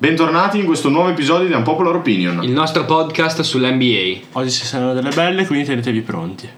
Bentornati in questo nuovo episodio di Unpopular Opinion. Il nostro podcast sull'NBA. Oggi ci saranno delle belle, quindi tenetevi pronti.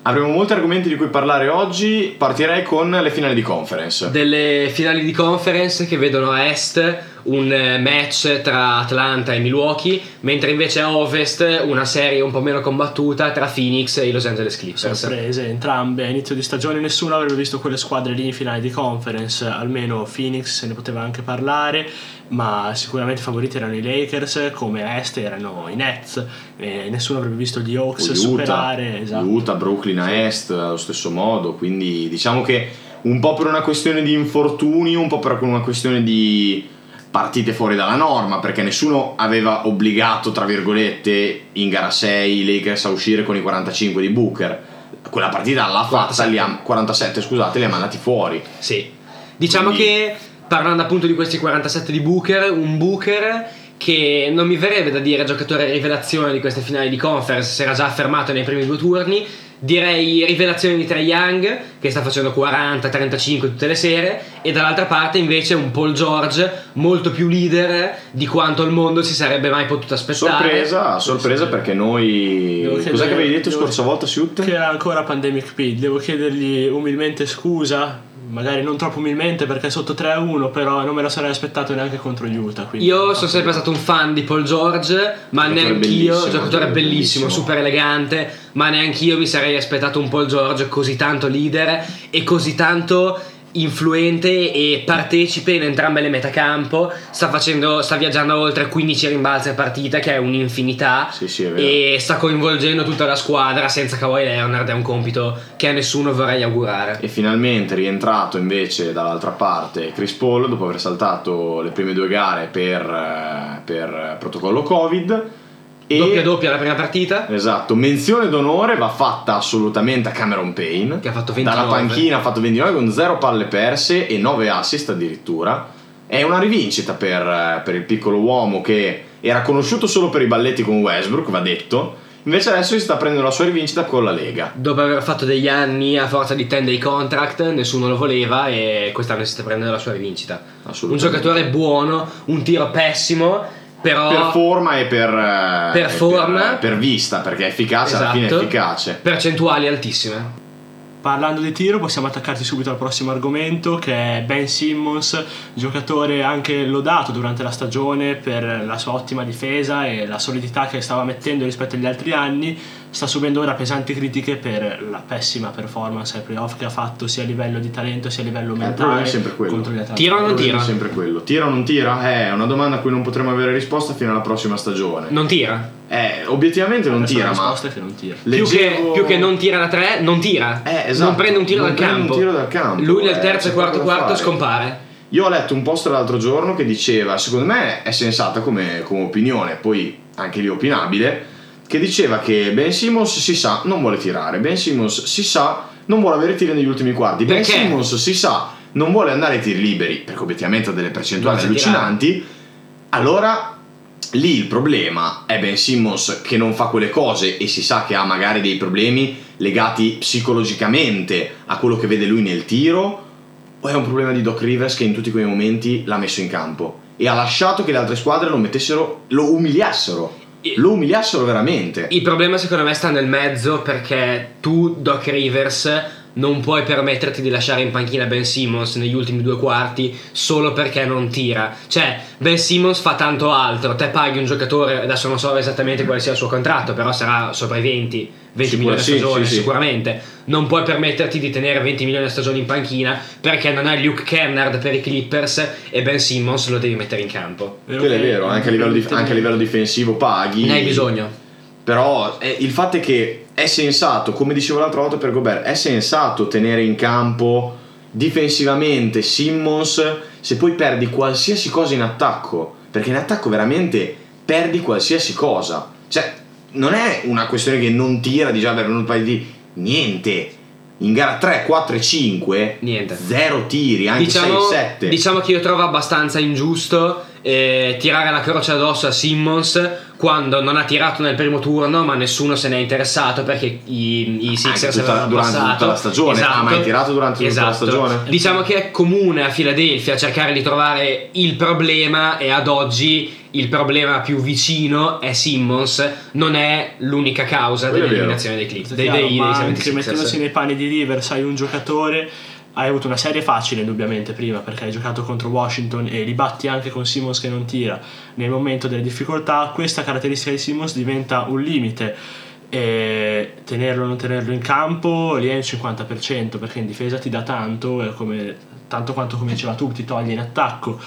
Avremo molti argomenti di cui parlare oggi. Partirei con le finali di conference. Delle finali di conference che vedono a est un eh, match tra Atlanta e Milwaukee, mentre invece a ovest una serie un po' meno combattuta tra Phoenix e i Los Angeles Clippers. Sorprese, entrambe. A inizio di stagione nessuno avrebbe visto quelle squadre lì in finale di conference, almeno Phoenix se ne poteva anche parlare, ma sicuramente i favoriti erano i Lakers, come a est erano i Nets, e nessuno avrebbe visto gli Hawks Utah, superare. Esatto. Utah, Brooklyn a est allo stesso modo, quindi diciamo che un po' per una questione di infortuni, un po' per una questione di partite fuori dalla norma, perché nessuno aveva obbligato, tra virgolette, in gara 6 i Lakers a uscire con i 45 di Booker. Quella partita l'ha fatta, li ha, 47 scusate, li ha mandati fuori. Sì. Diciamo Quindi- che parlando appunto di questi 47 di Booker, un Booker che non mi verrebbe da dire giocatore rivelazione di queste finali di conference, si era già affermato nei primi due turni. Direi rivelazione di Trae Young che sta facendo 40, 35 tutte le sere e dall'altra parte invece un Paul George molto più leader di quanto il mondo si sarebbe mai potuto aspettare. Sorpresa, sorpresa perché noi... Devo Cos'è chiedere- che avevi detto scorsa volta, Siut? Che era ancora Pandemic P, devo chiedergli umilmente scusa, magari non troppo umilmente perché è sotto 3-1, però non me lo sarei aspettato neanche contro gli Utah. quindi- Io sono sempre stato un fan di Paul George, ma neanch'io, giocatore bellissimo, bellissimo. super elegante, ma neanch'io mi sarei aspettato un Paul George così tanto leader e così tanto influente e partecipe in entrambe le metacampo. Sta facendo, sta viaggiando oltre 15 rimbalzi a partita, che è un'infinità. Sì, sì, è. E sta coinvolgendo tutta la squadra senza Kawhi Leonard. È un compito che a nessuno vorrei augurare. E finalmente rientrato invece dall'altra parte Chris Paul dopo aver saltato le prime due gare per, eh, per protocollo Covid. E Doppia doppia la prima partita. Esatto, menzione d'onore va fatta assolutamente a Cameron Payne. Che ha fatto 29. Dalla panchina ha fatto 29 con 0 palle perse e 9 assist addirittura. È una rivincita per, per il piccolo uomo che era conosciuto solo per i balletti con Westbrook, va detto. Invece adesso si sta prendendo la sua rivincita con la Lega. Dopo aver fatto degli anni a forza di 10 day contract, nessuno lo voleva e quest'anno si sta prendendo la sua rivincita. Un giocatore buono, un tiro pessimo, però Per forma e per, eh, Per forma. per, vista, perché è efficace, alla fine è Esatto. efficace. percentuali altissime. Parlando di tiro possiamo attaccarci subito al prossimo argomento che è Ben Simmons, giocatore anche lodato durante la stagione per la sua ottima difesa e la solidità che stava mettendo rispetto agli altri anni, sta subendo ora pesanti critiche per la pessima performance ai playoff che ha fatto sia a livello di talento sia a livello Eh, mentale è sempre quello. contro gli Atlanta. Tira o non tira? è sempre quello. Tira o non tira? Eh, È una domanda a cui non potremo avere risposta fino alla prossima stagione. Non tira. Eh, obiettivamente non Adesso tira, la ma risposta è che non tira. Più, che, leggevo- più che non tira da 3, non tira. Eh, esatto. Non prende un tiro, Non dal, prende un campo. tiro dal campo. Lui nel Eh, terzo e quarto quarto scompare. Io ho letto un post l'altro giorno che diceva, secondo me è sensata come, come opinione, poi anche lì opinabile, che diceva che Ben Simmons si sa non vuole tirare, Ben Simmons si sa non vuole avere tiri negli ultimi quarti, Ben Perché? Simmons si sa non vuole andare ai tiri liberi, perché obiettivamente ha delle percentuali tirare. allucinanti, allora lì il problema è Ben Simmons che non fa quelle cose e si sa che ha magari dei problemi legati psicologicamente a quello che vede lui nel tiro o è un problema di Doc Rivers che in tutti quei momenti l'ha messo in campo e ha lasciato che le altre squadre lo mettessero, lo umiliassero, lo umiliassero veramente. Il problema secondo me sta nel mezzo perché tu, Doc Rivers, non puoi permetterti di lasciare in panchina Ben Simmons negli ultimi due quarti solo perché non tira. Cioè, Ben Simmons fa tanto altro. Te paghi un giocatore, adesso non so esattamente quale sia il suo contratto, però sarà sopra i 20, 20 Sicura- milioni a stagione sì, sì. sicuramente. Non puoi permetterti di tenere 20 milioni a stagione in panchina perché non hai Luke Kennard per i Clippers e Ben Simmons lo devi mettere in campo. Quello è vero, anche a livello, dif- anche a livello difensivo paghi. Ne hai bisogno. Però eh, il fatto è che è sensato, come dicevo l'altra volta per Gobert, è sensato tenere in campo difensivamente Simmons se poi perdi qualsiasi cosa in attacco, perché in attacco veramente perdi qualsiasi cosa. Cioè, non è una questione che non tira di già per un paio di niente. In gara 3, 4 e 5 Niente. zero tiri, anche diciamo, 6 7. diciamo che io trovo abbastanza ingiusto eh, tirare la croce addosso a Simmons quando non ha tirato nel primo turno ma nessuno se ne è interessato perché i, i Sixers tutta- avevano durante passato tutta la stagione. esatto, Ah, ma hai tirato durante tutta la esatto. stagione? diciamo che è comune a Philadelphia cercare di trovare il problema e ad oggi il problema più vicino è Simmons non è l'unica causa dell'eliminazione dei Clips dei, dei, dei anche 76ers. mettendosi nei panni di Rivers hai un giocatore hai avuto una serie facile indubbiamente prima perché hai giocato contro Washington e li batti anche con Simmons che non tira. Nel momento delle difficoltà questa caratteristica di Simmons diventa un limite. E tenerlo o non tenerlo in campo lì è il 50% perché in difesa ti dà tanto come, tanto quanto come diceva tu ti toglie in attacco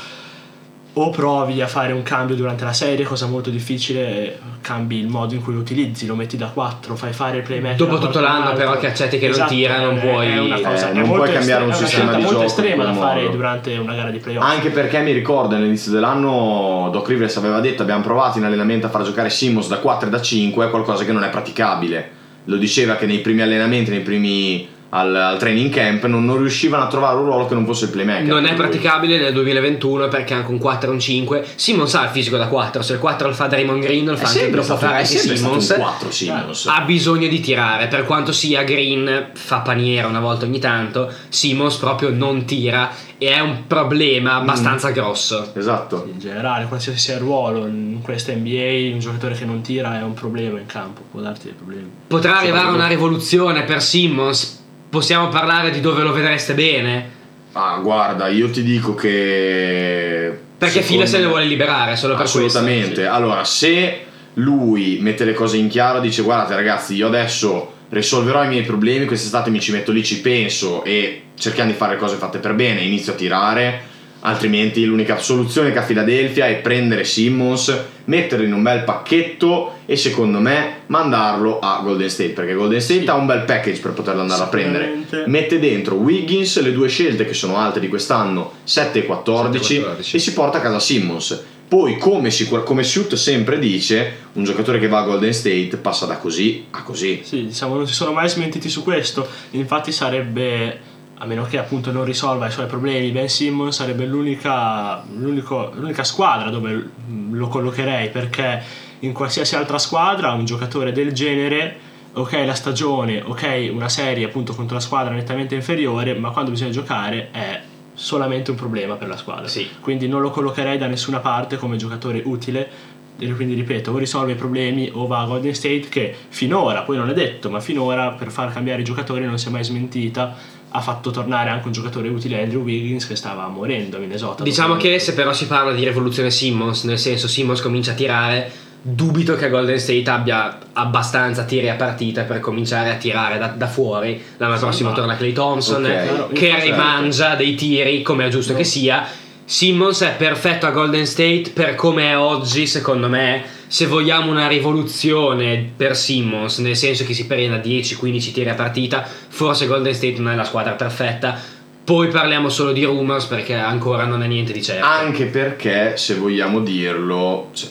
o provi a fare un cambio durante la serie, cosa molto difficile, cambi il modo in cui lo utilizzi, lo metti da 4, fai fare il playmaker. Dopo tutto l'anno, altro. però, che accetti che Esatto, tira, non è- puoi- È una cosa Eh, è non molto puoi cambiare un estre- è una sistema di molto gioco in estrema da quel fare modo. durante una gara di playoff. Anche perché mi ricordo all'inizio dell'anno Doc Rivers aveva detto abbiamo provato in allenamento a far giocare Simmons da 4 e da 5, è qualcosa che non è praticabile. Lo diceva che nei primi allenamenti, nei primi al, al training camp non, non riuscivano a trovare un ruolo che non fosse il playmaker. non è lui. praticabile nel 2021 perché anche un 4 e un 5 Simmons ha il fisico da 4 se il 4 lo fa Draymond Green lo fa anche, sempre lo stato, fare anche un 4 Simmons. ha bisogno di tirare per quanto sia Green fa paniera una volta ogni tanto Simmons proprio non tira e è un problema abbastanza grosso Esatto. In generale, qualsiasi sia il ruolo, in questa NBA un giocatore che non tira è un problema in campo, può darti dei problemi. potrà arrivare Soprattutto- una rivoluzione per Simmons possiamo parlare di dove lo vedreste bene Ah, guarda, io ti dico che. perché Fila se ne vuole liberare solo per questo Assolutamente. Allora, se lui mette le cose in chiaro, dice: Guardate, ragazzi, io adesso risolverò i miei problemi. Quest'estate mi ci metto lì, ci penso e cerchiamo di fare le cose fatte per bene. Inizio a tirare. Altrimenti, l'unica soluzione che ha Philadelphia è prendere Simmons, metterlo in un bel pacchetto e secondo me mandarlo a Golden State. Perché Golden State Sì. ha un bel package per poterlo andare a prendere. Mette dentro Wiggins, le due scelte che sono alte di quest'anno, 7 e 14, 7 e 14. e si porta a casa Simmons. Poi, come, sicur- come Shoot sempre dice, un giocatore che va a Golden State passa da così a così. Sì, diciamo, non si sono mai smentiti su questo. Infatti sarebbe, a meno che appunto non risolva i suoi problemi, Ben Simmons sarebbe l'unica, l'unico- l'unica squadra dove lo collocherei perché in qualsiasi altra squadra un giocatore del genere, ok la stagione, ok una serie appunto contro la squadra nettamente inferiore, ma quando bisogna giocare è solamente un problema per la squadra. Sì. Quindi non lo collocherei da nessuna parte come giocatore utile. E Quindi ripeto, o risolve i problemi o va a Golden State che finora, poi non è detto, ma finora per far cambiare i giocatori non si è mai smentita. Ha fatto tornare anche un giocatore utile Andrew Wiggins che stava morendo a Minnesota. Diciamo che se però si parla di rivoluzione Simmons, nel senso Simmons comincia a tirare, dubito che Golden State abbia abbastanza tiri a partita per cominciare a tirare da, da fuori. L'anno prossimo ma- torna Clay Thompson, Ok, Chiaro, che certo. rimangia dei tiri come è giusto No. che sia. Simmons è perfetto a Golden State per come è oggi, secondo me. Se vogliamo una rivoluzione per Simmons, nel senso che si prenda 10-15 tiri a partita, forse Golden State non è la squadra perfetta. Poi parliamo solo di rumors perché ancora non è niente di certo. Anche perché, se vogliamo dirlo, cioè,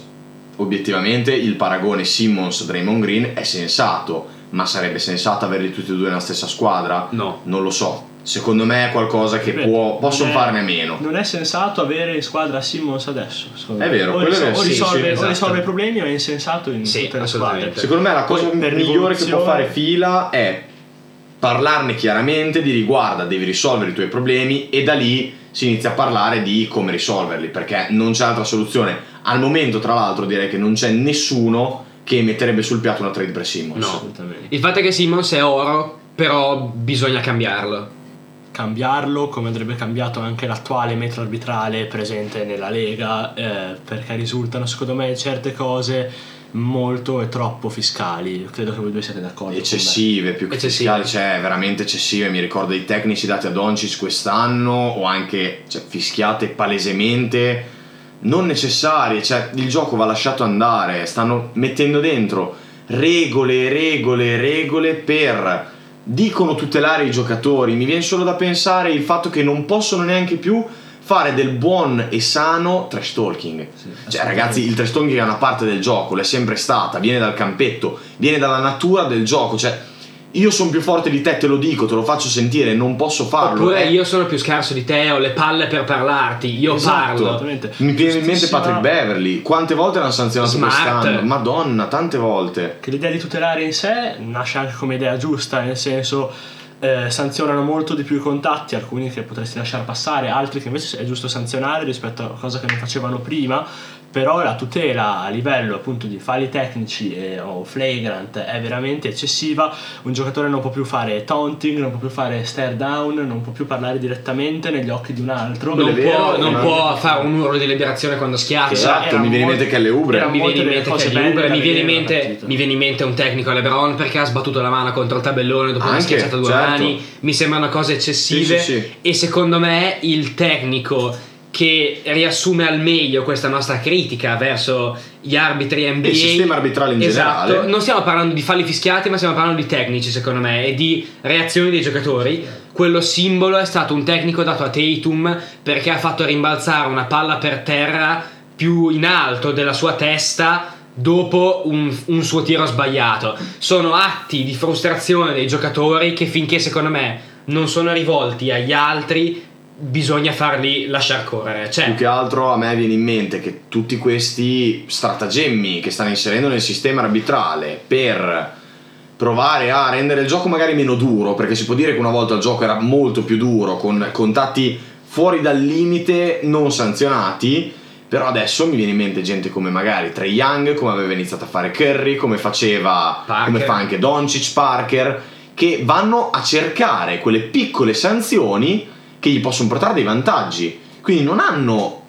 obiettivamente il paragone Simmons-Draymond Green è sensato, ma sarebbe sensato averli tutti e due nella stessa squadra? No. Non lo so. Secondo me è qualcosa che può, possono è- farne a meno. Non è sensato avere in squadra Simmons adesso. È vero, o, quello è risol- vero, o sì, risolve, sì, o esatto. risolve i problemi o è insensato in Sì, tutte le squadre. Secondo me la cosa Poi, migliore che può fare fila è parlarne chiaramente, di riguarda, devi risolvere i tuoi problemi e da lì si inizia a parlare di come risolverli, perché non c'è altra soluzione. Al momento, tra l'altro, direi che non c'è nessuno che metterebbe sul piatto una trade per Simmons. No. Assolutamente. Il fatto è che Simmons è oro, però bisogna cambiarlo. Cambiarlo come andrebbe cambiato anche l'attuale metro arbitrale presente nella Lega eh, perché risultano secondo me certe cose molto e troppo fiscali. Credo che voi due siate d'accordo. Eccessive più che Eccessive. fiscali cioè veramente eccessive. Mi ricordo i tecnici dati a Doncic quest'anno o anche cioè, fischiate palesemente. Non necessarie cioè il gioco va lasciato andare. Stanno mettendo dentro regole regole regole per dicono tutelare i giocatori. Mi viene solo da pensare il fatto che non possono neanche più fare del buon e sano trash talking. Cioè, ragazzi, il trash talking è una parte del gioco, l'è sempre stata, viene dal campetto, viene dalla natura del gioco. Cioè, io sono più forte di te, te lo dico, te lo faccio sentire, non posso farlo. Oppure eh. io sono più scarso di te, ho le palle per parlarti, io Esatto, parlo. esattamente. Mi viene in mente Patrick Beverly. Quante volte l'hanno sanzionato Smart. quest'anno? Madonna, tante volte. che l'idea di tutelare in sé nasce anche come idea giusta, nel senso eh, sanzionano molto di più i contatti, alcuni che potresti lasciare passare, altri che invece è giusto sanzionare rispetto a cosa che non facevano prima, però la tutela a livello appunto di falli tecnici e- o flagrant è veramente eccessiva, un giocatore non può più fare taunting, non può più fare stare down, non può più parlare direttamente negli occhi di un altro. Quello Non è vero, può, non può fare un urlo di liberazione quando schiaccia. Esatto, mi viene in mente che alle Ubre. era Mi viene, in mente che da mi, viene in mente, mi viene in mente un tecnico a LeBron perché ha sbattuto la mano contro il tabellone dopo una Anche, schiacciata a due certo. mani. Mi sembrano cose eccessive. Sì, sì, sì. E secondo me il tecnico che riassume al meglio questa nostra critica verso gli arbitri NBA. il sistema arbitrale in esatto, generale. Non stiamo parlando di falli fischiati, ma stiamo parlando di tecnici, secondo me, e di reazioni dei giocatori. Quello simbolo è stato un tecnico dato a Tatum perché ha fatto rimbalzare una palla per terra più in alto della sua testa dopo un, un suo tiro sbagliato. Sono atti di frustrazione dei giocatori che finché secondo me non sono rivolti agli altri bisogna farli lasciar correre. Cioè, Più che altro a me viene in mente che tutti questi stratagemmi che stanno inserendo nel sistema arbitrale per provare a rendere il gioco magari meno duro, perché si può dire che una volta il gioco era molto più duro, con contatti fuori dal limite non sanzionati, però adesso mi viene in mente gente come magari Trey Young, come aveva iniziato a fare Curry, come faceva, Parker. come fa anche Doncic, Parker, che vanno a cercare quelle piccole sanzioni che gli possono portare dei vantaggi. Quindi non hanno,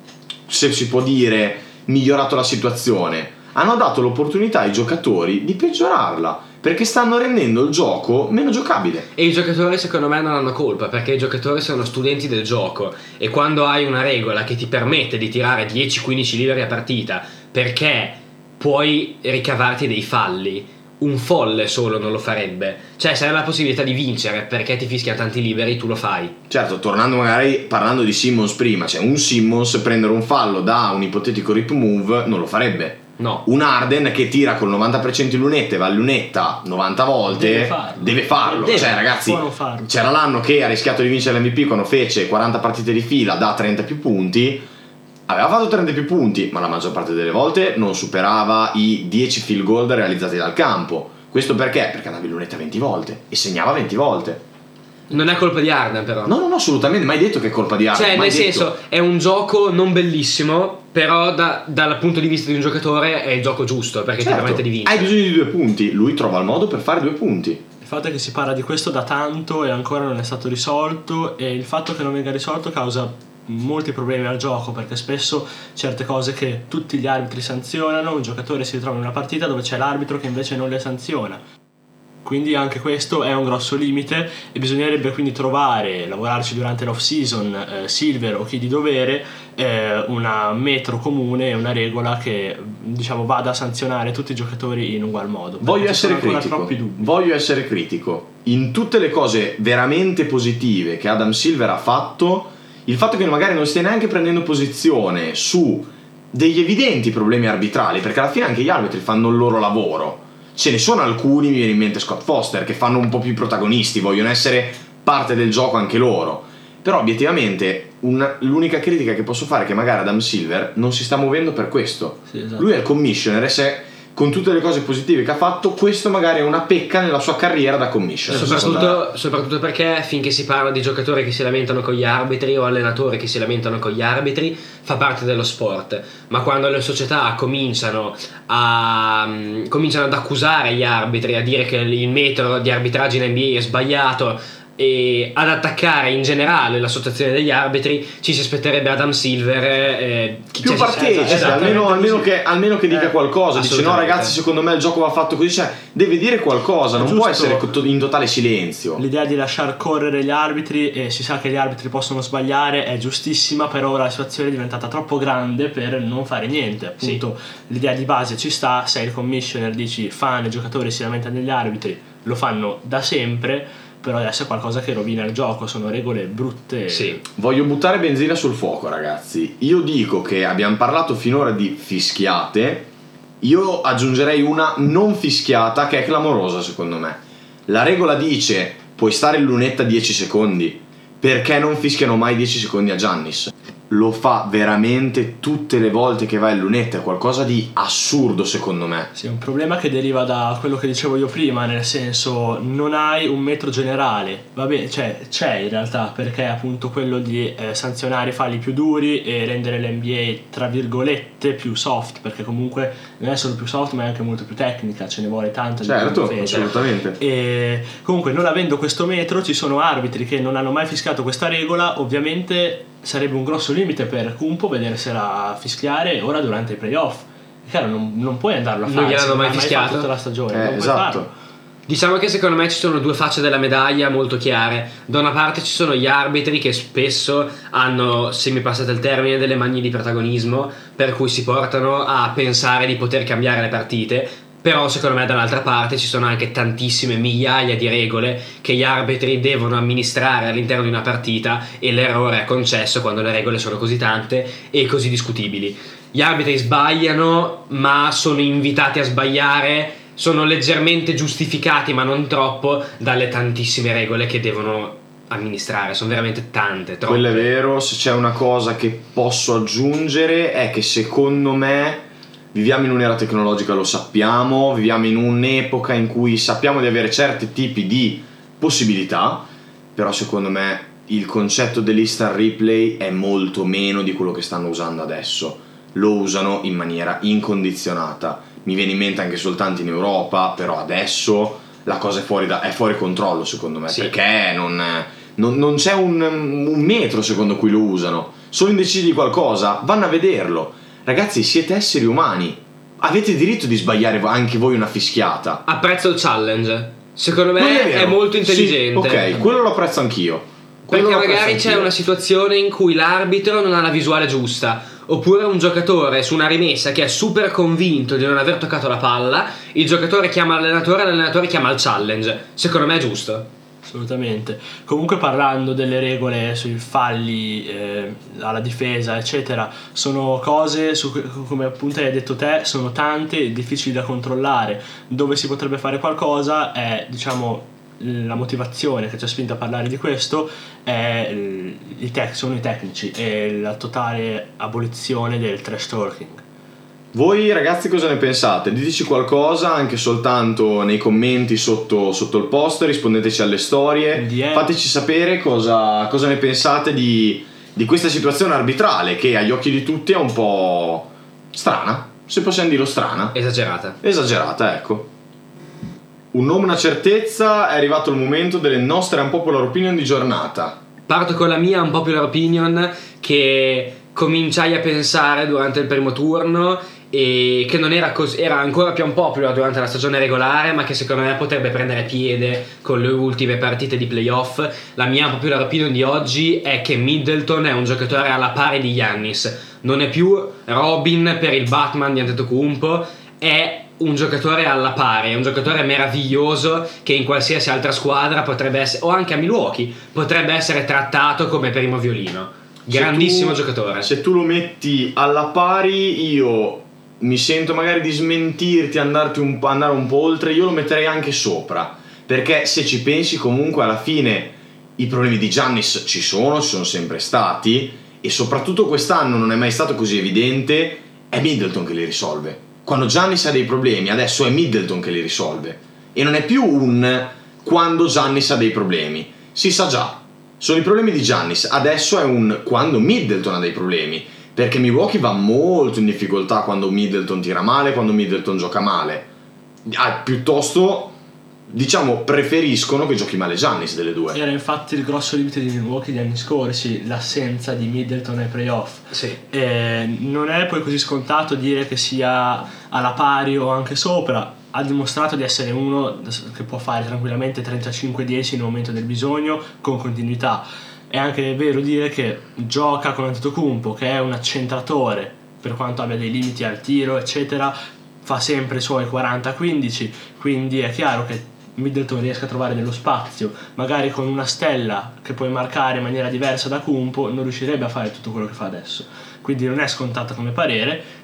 se si può dire, migliorato la situazione, hanno dato l'opportunità ai giocatori di peggiorarla, perché stanno rendendo il gioco meno giocabile. E i giocatori secondo me non hanno colpa perché i giocatori sono studenti del gioco e quando hai una regola che ti permette di tirare 10-15 liberi a partita perché puoi ricavarti dei falli, un folle solo non lo farebbe. Cioè se hai la possibilità di vincere perché ti fischiano tanti liberi tu lo fai. Certo, tornando magari parlando di Simmons prima, cioè un Simmons prendere un fallo da un ipotetico rip move non lo farebbe. No. Un Arden che tira col 90% di lunette, va a lunetta 90 volte, Deve farlo. deve farlo. Deve, cioè, ragazzi, può non farlo. c'era l'anno che ha rischiato di vincere l'MVP quando fece 40 partite di fila da 30 più punti. Aveva fatto 30 più punti, ma la maggior parte delle volte non superava i 10 field goal realizzati dal campo. Questo perché? Perché andava in lunetta 20 volte e segnava 20 volte. Non è colpa di Arden però. No, no, no, assolutamente, mai detto che è colpa di Arden. Cioè, mai nel detto. senso, è un gioco non bellissimo, però da- dal punto di vista di un giocatore è il gioco giusto perché Certo, ti permette di vincere. Hai bisogno di due punti, lui trova il modo per fare due punti. Il fatto è che si parla di questo da tanto e ancora non è stato risolto e il fatto che non venga risolto causa molti problemi al gioco perché spesso certe cose che tutti gli arbitri sanzionano, un giocatore si ritrova in una partita dove c'è l'arbitro che invece non le sanziona. Quindi anche questo è un grosso limite e bisognerebbe quindi trovare, lavorarci durante l'off season, eh, Silver o chi di dovere, eh, una metro comune, una regola che diciamo vada a sanzionare tutti i giocatori in ugual modo. Voglio essere critico. Voglio essere critico. In tutte le cose veramente positive che Adam Silver ha fatto, il fatto che magari non stia neanche prendendo posizione su degli evidenti problemi arbitrali, perché alla fine anche gli arbitri fanno il loro lavoro. Ce ne sono alcuni, mi viene in mente Scott Foster, che fanno un po' più i protagonisti, vogliono essere parte del gioco anche loro. Però obiettivamente un- l'unica critica che posso fare è che magari Adam Silver non si sta muovendo per questo. Sì, esatto. Lui è il commissioner e se con tutte le cose positive che ha fatto, questo magari è una pecca nella sua carriera da commissioner. Soprattutto, soprattutto perché finché si parla di giocatori che si lamentano con gli arbitri o allenatori che si lamentano con gli arbitri, fa parte dello sport. Ma quando le società cominciano, a, mm, cominciano ad accusare gli arbitri, a dire che il metodo di arbitraggio in NBA è sbagliato e ad attaccare in generale l'associazione degli arbitri, ci si aspetterebbe Adam Silver eh, chi- più partecipe, esattamente almeno, almeno così. che, almeno che dica Eh, qualcosa. Dice: No, ragazzi, secondo me il gioco va fatto così. Cioè, deve dire qualcosa, È non giusto. può essere in totale silenzio. L'idea di lasciar correre gli arbitri e si sa che gli arbitri possono sbagliare è giustissima, però ora la situazione è diventata troppo grande per non fare niente. Appunto, l'idea di base ci sta, sei il commissioner, dici fan e giocatori si lamentano degli arbitri, lo fanno da sempre, però adesso è qualcosa che rovina il gioco, sono regole brutte. Sì. Voglio buttare benzina sul fuoco, ragazzi. Io dico che abbiamo parlato finora di fischiate. Io aggiungerei una non fischiata che è clamorosa, secondo me. La regola dice puoi stare in lunetta 10 secondi. Perché non fischiano mai 10 secondi a Giannis? Lo fa veramente tutte le volte che va in lunetta, è qualcosa di assurdo secondo me. Sì, è un problema che deriva da quello che dicevo io prima, nel senso non hai un metro generale, va bene, cioè c'è in realtà perché è appunto quello di eh, sanzionare i falli più duri e rendere l'NBA tra virgolette più soft, perché comunque non è solo più soft ma è anche molto più tecnica, ce ne vuole tanta di Certo, assolutamente. E comunque non avendo questo metro ci sono arbitri che non hanno mai fischiato questa regola, ovviamente sarebbe un grosso limite per Kumpo vedersela fischiare ora durante i playoff. È Chiaro, non, non puoi andarlo a Non fare. gliel'hanno se mai non fischiato? fatto tutta la stagione. Eh, non esatto. farlo. Diciamo che secondo me ci sono due facce della medaglia molto chiare. Da una parte ci sono gli arbitri che spesso hanno, se mi passate il termine, delle manie di protagonismo, per cui si portano a pensare di poter cambiare le partite. Però secondo me dall'altra parte ci sono anche tantissime migliaia di regole che gli arbitri devono amministrare all'interno di una partita e l'errore è concesso quando le regole sono così tante e così discutibili. Gli arbitri sbagliano, ma sono invitati a sbagliare, sono leggermente giustificati, ma non troppo, dalle tantissime regole che devono amministrare. Sono veramente tante, troppe. Quello è vero, se c'è una cosa che posso aggiungere è che secondo me viviamo in un'era tecnologica, lo sappiamo, viviamo in un'epoca in cui sappiamo di avere certi tipi di possibilità, però secondo me il concetto dell'instant replay è molto meno di quello che stanno usando adesso. Lo usano in maniera incondizionata. Mi viene in mente anche soltanto in Europa, però adesso la cosa è fuori, da- è fuori controllo secondo me, Sì. perché non, non- non c'è un, un metro secondo cui lo usano. Sono indecisi di qualcosa, vanno a vederlo. Ragazzi, siete esseri umani. Avete diritto di sbagliare anche voi una fischiata. Apprezzo il challenge. Secondo me è, vero. molto Sì, intelligente. ok, quello lo apprezzo anch'io. Quello Perché magari c'è anch'io. una situazione in cui l'arbitro non ha la visuale giusta. Oppure un giocatore su una rimessa che è super convinto di non aver toccato la palla, il giocatore chiama l'allenatore e l'allenatore chiama il challenge. Secondo me è giusto. Assolutamente. Comunque parlando delle regole sui falli eh, alla difesa, eccetera, sono cose su come appunto hai detto te, sono tante e difficili da controllare. Dove si potrebbe fare qualcosa è, diciamo, la motivazione che ci ha spinto a parlare di questo è i tec- sono i tecnici e la totale abolizione del trash talking. Voi ragazzi cosa ne pensate? Diteci qualcosa anche soltanto nei commenti sotto, sotto il post, rispondeteci alle storie, DM. fateci sapere cosa, cosa ne pensate di, di questa situazione arbitrale che agli occhi di tutti è un po' strana, se possiamo dirlo strana, Esagerata. esagerata ecco. Un nome, una certezza, è arrivato il momento delle nostre unpopular opinion di giornata. Parto con la mia unpopular opinion che cominciai a pensare durante il primo turno e che non era così, era ancora più unpopular durante la stagione regolare, ma che secondo me potrebbe prendere piede con le ultime partite di playoff. La mia unpopular opinion di oggi è che Middleton è un giocatore alla pari di Giannis. Non è più Robin per il Batman di Antetokounmpo, è un giocatore alla pari, è un giocatore meraviglioso che in qualsiasi altra squadra potrebbe essere, o anche a Milwaukee, potrebbe essere trattato come primo violino. Se Grandissimo tu- giocatore. Se tu lo metti alla pari, io mi sento magari di smentirti, andarti un andare un po' oltre, io lo metterei anche sopra. Perché se ci pensi, comunque alla fine i problemi di Giannis ci sono, ci sono sempre stati, e soprattutto quest'anno non è mai stato così evidente, è Middleton che li risolve. Quando Giannis ha dei problemi, adesso è Middleton che li risolve. E non è più un quando Giannis ha dei problemi. Si sa già, sono i problemi di Giannis, adesso è un quando Middleton ha dei problemi, perché Milwaukee va molto in difficoltà quando Middleton tira male, quando Middleton gioca male. Ah, piuttosto, diciamo, preferiscono che giochi male Giannis delle due. Era infatti il grosso limite di Milwaukee gli anni scorsi, l'assenza di Middleton ai playoff. Sì. Eh, non è poi così scontato dire che sia alla pari o anche sopra. Ha dimostrato di essere uno che può fare tranquillamente 35-10 nel momento del bisogno con continuità. È anche vero dire che gioca con Antetokounmpo, che è un accentratore, per quanto abbia dei limiti al tiro, eccetera, fa sempre i suoi 40-15, quindi è chiaro che Middleton riesca a trovare dello spazio, magari con una stella che puoi marcare in maniera diversa da Kumpo, non riuscirebbe a fare tutto quello che fa adesso. Quindi non è scontata come parere,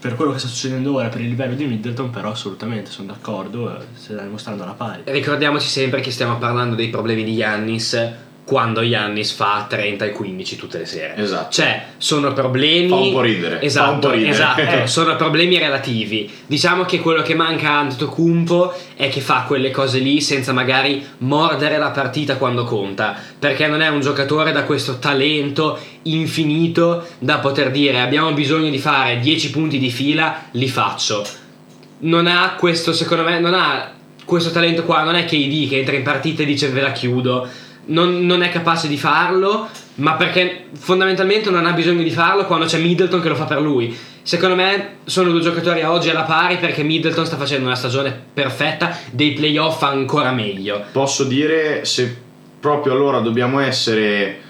per quello che sta succedendo ora, per il livello di Middleton, però assolutamente sono d'accordo, eh, si sta dimostrando alla pari. Ricordiamoci sempre che stiamo parlando dei problemi di Yannis quando Yannis fa 30 e 15 tutte le sere. Esatto. Cioè, sono problemi. Fa un po' ridere, Esatto, un po' ridere. esatto. sono problemi relativi. Diciamo che quello che manca a Antetokounmpo è che fa quelle cose lì senza magari mordere la partita quando conta. Perché non è un giocatore da questo talento infinito da poter dire abbiamo bisogno di fare 10 punti di fila, li faccio. Non ha questo, secondo me, non ha questo talento qua. Non è KD che entra in partita e dice ve la chiudo non, non, è capace di farlo, ma perché fondamentalmente non ha bisogno di farlo quando c'è Middleton che lo fa per lui. Secondo me sono due giocatori a oggi alla pari perché Middleton sta facendo una stagione perfetta, dei playoff ancora meglio. Posso dire se proprio allora dobbiamo essere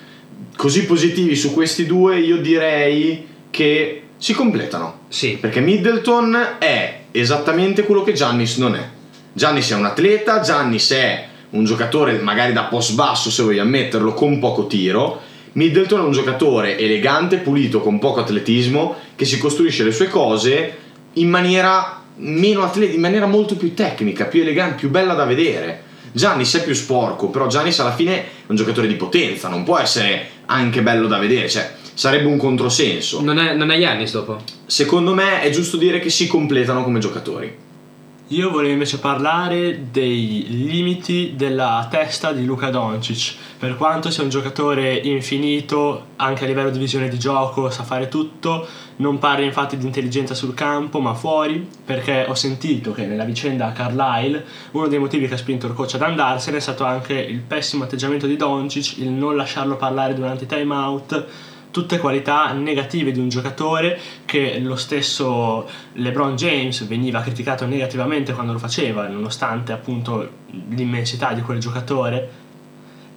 così positivi su questi due, io direi che si completano. Sì. Perché Middleton è esattamente quello che Giannis non è. Giannis è un atleta, Giannis è un giocatore magari da post basso se vogliamo metterlo con poco tiro Middleton è un giocatore elegante, pulito, con poco atletismo che si costruisce le sue cose in maniera meno atletica, in maniera molto più tecnica, più elegante, più bella da vedere Giannis è più sporco, però Giannis alla fine è un giocatore di potenza, non può essere anche bello da vedere, cioè sarebbe un controsenso. Non è, non è Giannis dopo? Secondo me è giusto dire che si completano come giocatori. Io volevo invece parlare dei limiti della testa di Luka Doncic. Per quanto sia un giocatore infinito, anche a livello di visione di gioco, sa fare tutto, non parla infatti di intelligenza sul campo, ma fuori, perché ho sentito che nella vicenda a Carlisle uno dei motivi che ha spinto il coach ad andarsene è stato anche il pessimo atteggiamento di Doncic, il non lasciarlo parlare durante i time out tutte qualità negative di un giocatore che lo stesso LeBron James veniva criticato negativamente quando lo faceva, nonostante appunto l'immensità di quel giocatore.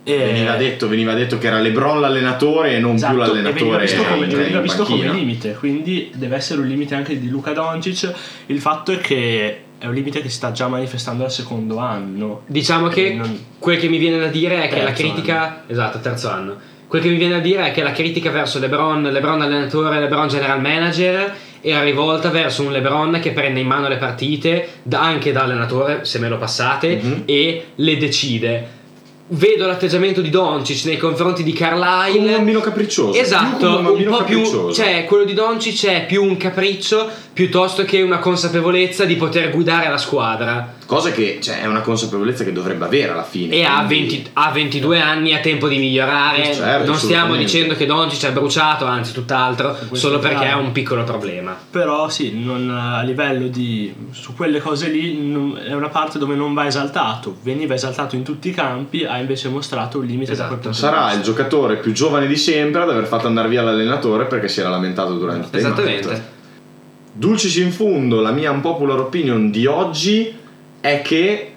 E veniva, detto, veniva detto che era LeBron l'allenatore e non esatto, più l'allenatore. Veniva visto, come, veniva visto come limite, quindi deve essere un limite anche di Luca Doncic. Il fatto è che è un limite che si sta già manifestando al secondo anno. Diciamo che Non- quel che mi viene da dire è che la critica. Esatto, terzo anno. Quel che mi viene da dire è che la critica verso LeBron, LeBron allenatore, LeBron general manager era rivolta verso un LeBron che prende in mano le partite anche da allenatore, se me lo passate, Mhm. e le decide. Vedo l'atteggiamento di Doncic nei confronti di Carlisle. Come un bambino capriccioso. Esatto, un un, po' più. Cioè, quello di Doncic è più un capriccio piuttosto che una consapevolezza di poter guidare la squadra. Cosa che cioè, è una consapevolezza che dovrebbe avere alla fine. E ha, quindi- 20 ha 22 anni, ha tempo di migliorare. Certo, non stiamo dicendo che Doncic è bruciato, anzi, tutt'altro, solo perché ha un piccolo problema. Però sì, non- a livello di... su quelle cose lì non- è una parte dove non va esaltato. Veniva esaltato in tutti i campi, ha invece mostrato un limite Esatto. da quel punto Sarà di il giocatore più giovane di sempre ad aver fatto andare via l'allenatore perché si era lamentato durante il out. Esattamente. Dulcis in fundo, la mia unpopular opinion di oggi è che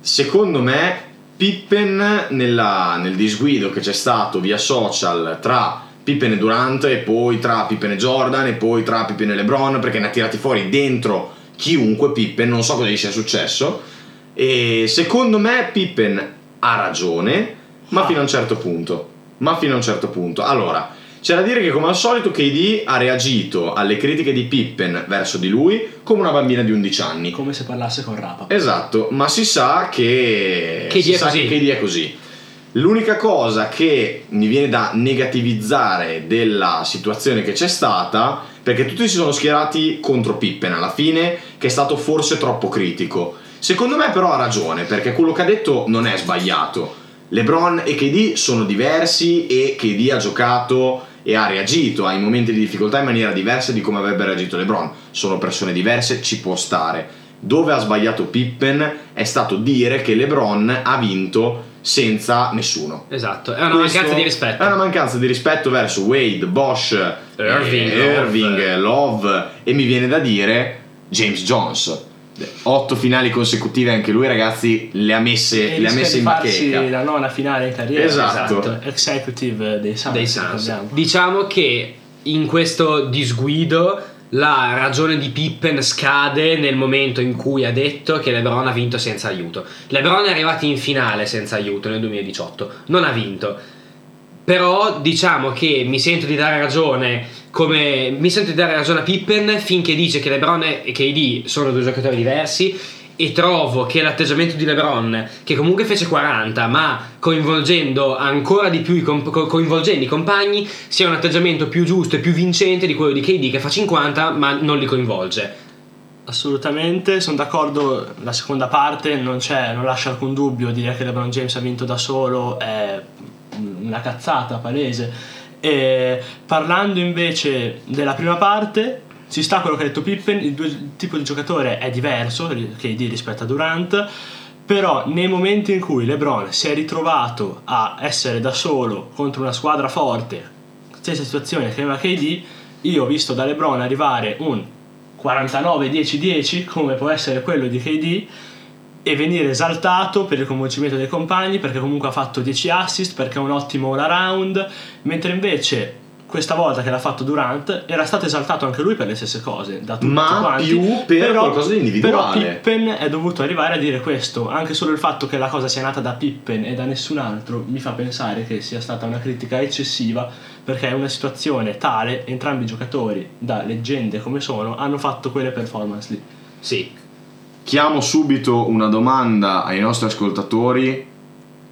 secondo me Pippen nella- nel disguido che c'è stato via social tra Pippen e Durant e poi tra Pippen e Jordan e poi tra Pippen e LeBron perché ne ha tirati fuori dentro chiunque Pippen, non so cosa gli sia successo e secondo me Pippen ha ragione ma Ah. fino a un certo punto ma fino a un certo punto allora c'è da dire che come al solito KD ha reagito alle critiche di Pippen verso di lui come una bambina di 11 anni. Come se parlasse con Rapa. Esatto, ma si sa che KD si è sa così. che KD è così. L'unica cosa che mi viene da negativizzare della situazione che c'è stata, perché tutti si sono schierati contro Pippen alla fine, che è stato forse troppo critico. Secondo me però ha ragione, perché quello che ha detto non è sbagliato. LeBron e KD sono diversi e KD ha giocato e ha reagito ai momenti di difficoltà in maniera diversa di come avrebbe reagito LeBron. Sono persone diverse, ci può stare. Dove ha sbagliato Pippen è stato dire che LeBron ha vinto senza nessuno. Esatto, è una Questo mancanza di rispetto. È una mancanza di rispetto verso Wade, Bosch, Irving, eh, Love. Irving, Love e mi viene da dire James Jones. Otto finali consecutive anche lui, ragazzi, le ha messe, E le ha messe in bacheca. la nona finale in carriera. Esatto. Executive dei Suns. dei Suns. Diciamo che in questo disguido la ragione di Pippen scade nel momento in cui ha detto che LeBron ha vinto senza aiuto. LeBron è arrivato in finale senza aiuto nel 2018, non ha vinto. Però diciamo che mi sento di dare ragione come mi sento di dare ragione a Pippen finché dice che LeBron e KD sono due giocatori diversi e trovo che l'atteggiamento di LeBron, che comunque fece 40, ma coinvolgendo ancora di più i, comp- coinvolgendo i compagni, sia un atteggiamento più giusto e più vincente di quello di KD che fa 50 ma non li coinvolge. Assolutamente, sono d'accordo, la seconda parte non, non lascia alcun dubbio, dire che LeBron James ha vinto da solo è una cazzata palese. E parlando invece della prima parte, ci sta quello che ha detto Pippen, il, due, il tipo di giocatore è diverso KD rispetto a Durant, però nei momenti in cui LeBron si è ritrovato a essere da solo contro una squadra forte, stessa situazione che aveva KD, io ho visto da LeBron arrivare un 49-10-10 come può essere quello di KD e venire esaltato per il coinvolgimento dei compagni perché comunque ha fatto 10 assist perché è un ottimo all around mentre invece questa volta che l'ha fatto Durant era stato esaltato anche lui per le stesse cose da tutti ma quanti, più per però, qualcosa di individuale. Però Pippen è dovuto arrivare a dire questo anche solo il fatto che la cosa sia nata da Pippen e da nessun altro mi fa pensare che sia stata una critica eccessiva perché è una situazione tale entrambi i giocatori da leggende come sono hanno fatto quelle performance lì. Sì, Chiamo subito una domanda ai nostri ascoltatori.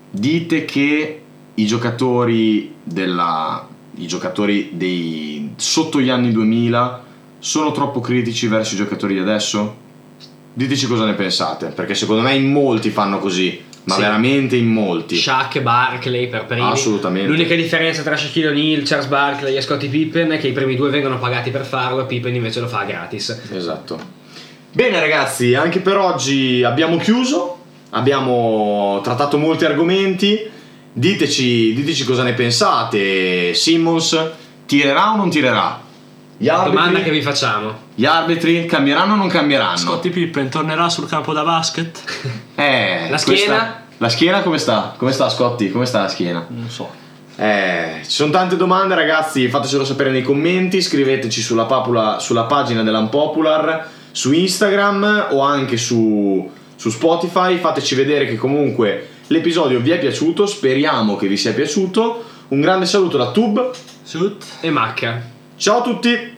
Dite che i giocatori della i giocatori dei sotto gli anni 2000 sono troppo critici verso i giocatori di adesso? Diteci cosa ne pensate, perché secondo me in molti fanno così, ma Sì. veramente in molti. Shaq, Barkley per primi. Assolutamente. L'unica differenza tra Shaquille O'Neal, Charles Barkley e Scottie Pippen è che i primi due vengono pagati per farlo e Pippen invece lo fa gratis. Esatto. Bene ragazzi, anche per oggi abbiamo chiuso, abbiamo trattato molti argomenti, diteci, diteci cosa ne pensate, Simmons tirerà o non tirerà? Gli Domanda che arbitri, vi facciamo. gli arbitri cambieranno o non cambieranno? Scottie Pippen tornerà sul campo da basket? Eh, La questa- schiena? La schiena come sta? Come sta Scotti? Come sta la schiena? non so Eh, ci sono tante domande ragazzi, fatecelo sapere nei commenti, scriveteci sulla, papula- sulla pagina dell'Unpopular, su Instagram o anche su, su Spotify, fateci vedere che comunque l'episodio vi è piaciuto, speriamo che vi sia piaciuto. Un grande saluto da Tube, Shoot E Macca. ciao a tutti!